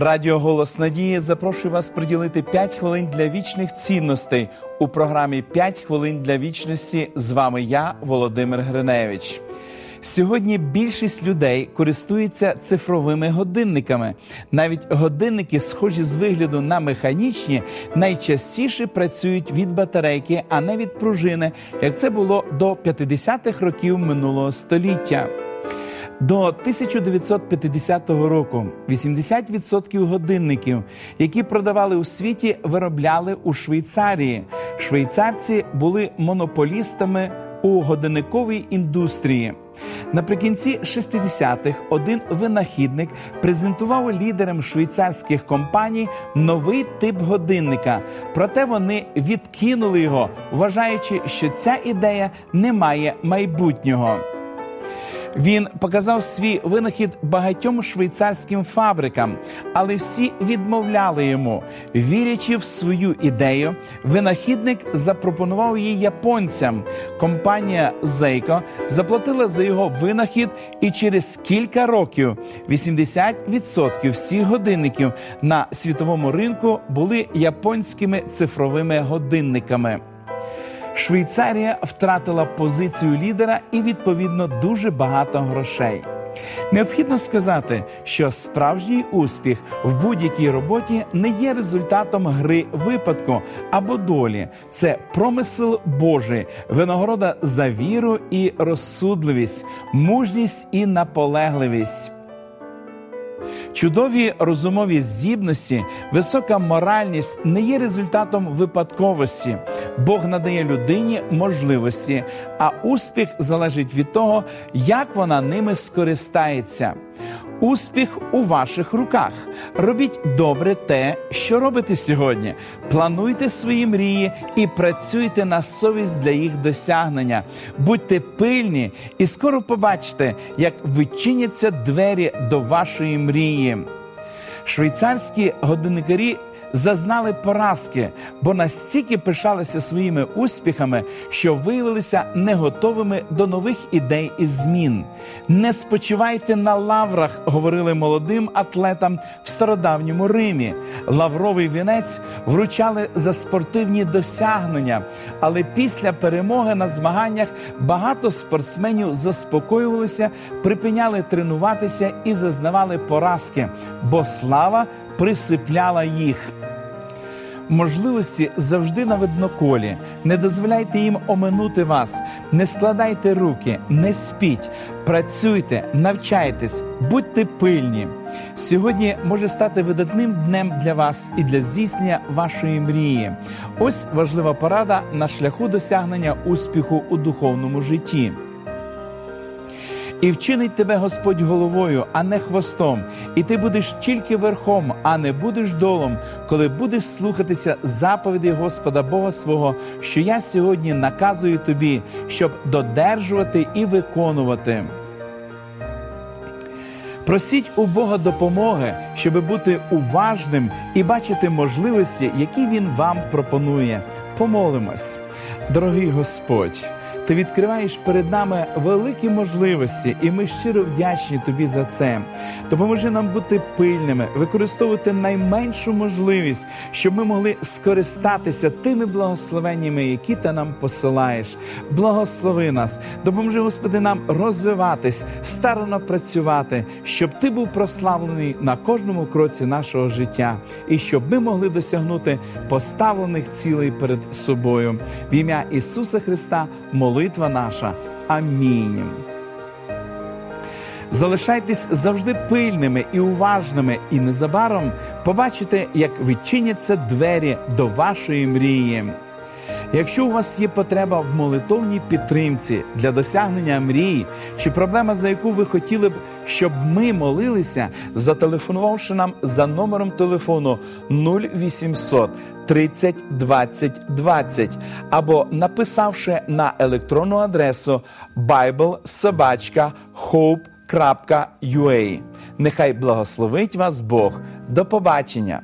Радіо Голос Надії запрошує вас приділити 5 хвилин для вічних цінностей у програмі «5 хвилин для вічності. З вами я, Володимир Гриневич. Сьогодні більшість людей користуються цифровими годинниками. Навіть годинники, схожі з вигляду на механічні, найчастіше працюють від батарейки, а не від пружини, як це було до 50-х років минулого століття. До 1950 року 80% годинників, які продавали у світі, виробляли у Швейцарії. Швейцарці були монополістами у годинниковій індустрії. Наприкінці 60-х один винахідник презентував лідерам швейцарських компаній новий тип годинника. Проте вони відкинули його, вважаючи, що ця ідея не має майбутнього. Він показав свій винахід багатьом швейцарським фабрикам, але всі відмовляли йому. Вірячи в свою ідею, винахідник запропонував її японцям. Компанія Зейко заплатила за його винахід, і через кілька років 80% всіх годинників на світовому ринку були японськими цифровими годинниками. Швейцарія втратила позицію лідера і відповідно дуже багато грошей. Необхідно сказати, що справжній успіх в будь-якій роботі не є результатом гри випадку або долі. Це промисел Божий, винагорода за віру і розсудливість, мужність і наполегливість. Чудові розумові здібності, висока моральність не є результатом випадковості. Бог надає людині можливості, а успіх залежить від того, як вона ними скористається. Успіх у ваших руках. Робіть добре те, що робите сьогодні. Плануйте свої мрії і працюйте на совість для їх досягнення. Будьте пильні і скоро побачите, як вичиняться двері до вашої мрії. Швейцарські годинникарі зазнали поразки, бо настільки пишалися своїми успіхами, що виявилися не готовими до нових ідей і змін. Не спочивайте на лаврах, говорили молодим атлетам в стародавньому Римі. Лавровий вінець вручали за спортивні досягнення, але після перемоги на змаганнях багато спортсменів заспокоювалися, припиняли тренуватися і зазнавали поразки, бо слава присипляла їх. Можливості завжди на видноколі. Не дозволяйте їм оминути вас, не складайте руки, не спіть, працюйте, навчайтесь, будьте пильні. Сьогодні може стати видатним днем для вас і для здійснення вашої мрії. Ось важлива порада на шляху досягнення успіху у духовному житті. І вчинить тебе Господь головою, а не хвостом, і ти будеш тільки верхом, а не будеш долом, коли будеш слухатися заповідей Господа Бога свого, що я сьогодні наказую тобі, щоб додержувати і виконувати. Просіть у Бога допомоги, щоб бути уважним і бачити можливості, які Він вам пропонує. Помолимось, дорогий Господь. Ти відкриваєш перед нами великі можливості, і ми щиро вдячні тобі за це. Допоможи нам бути пильними, використовувати найменшу можливість, щоб ми могли скористатися тими благословеннями, які ти нам посилаєш. Благослови нас, допоможи, Господи, нам розвиватись, старано працювати, щоб ти був прославлений на кожному кроці нашого життя, і щоб ми могли досягнути поставлених цілей перед собою. В ім'я Ісуса Христа молитва наша. Амінь. Залишайтесь завжди пильними і уважними, і незабаром побачите, як відчиняться двері до вашої мрії. Якщо у вас є потреба в молитовній підтримці для досягнення мрії, чи проблема, за яку ви хотіли б, щоб ми молилися, зателефонувавши нам за номером телефону 0800 30 20 20 або написавши на електронну адресу biblesobachka.hope.ua. Нехай благословить вас Бог. До побачення!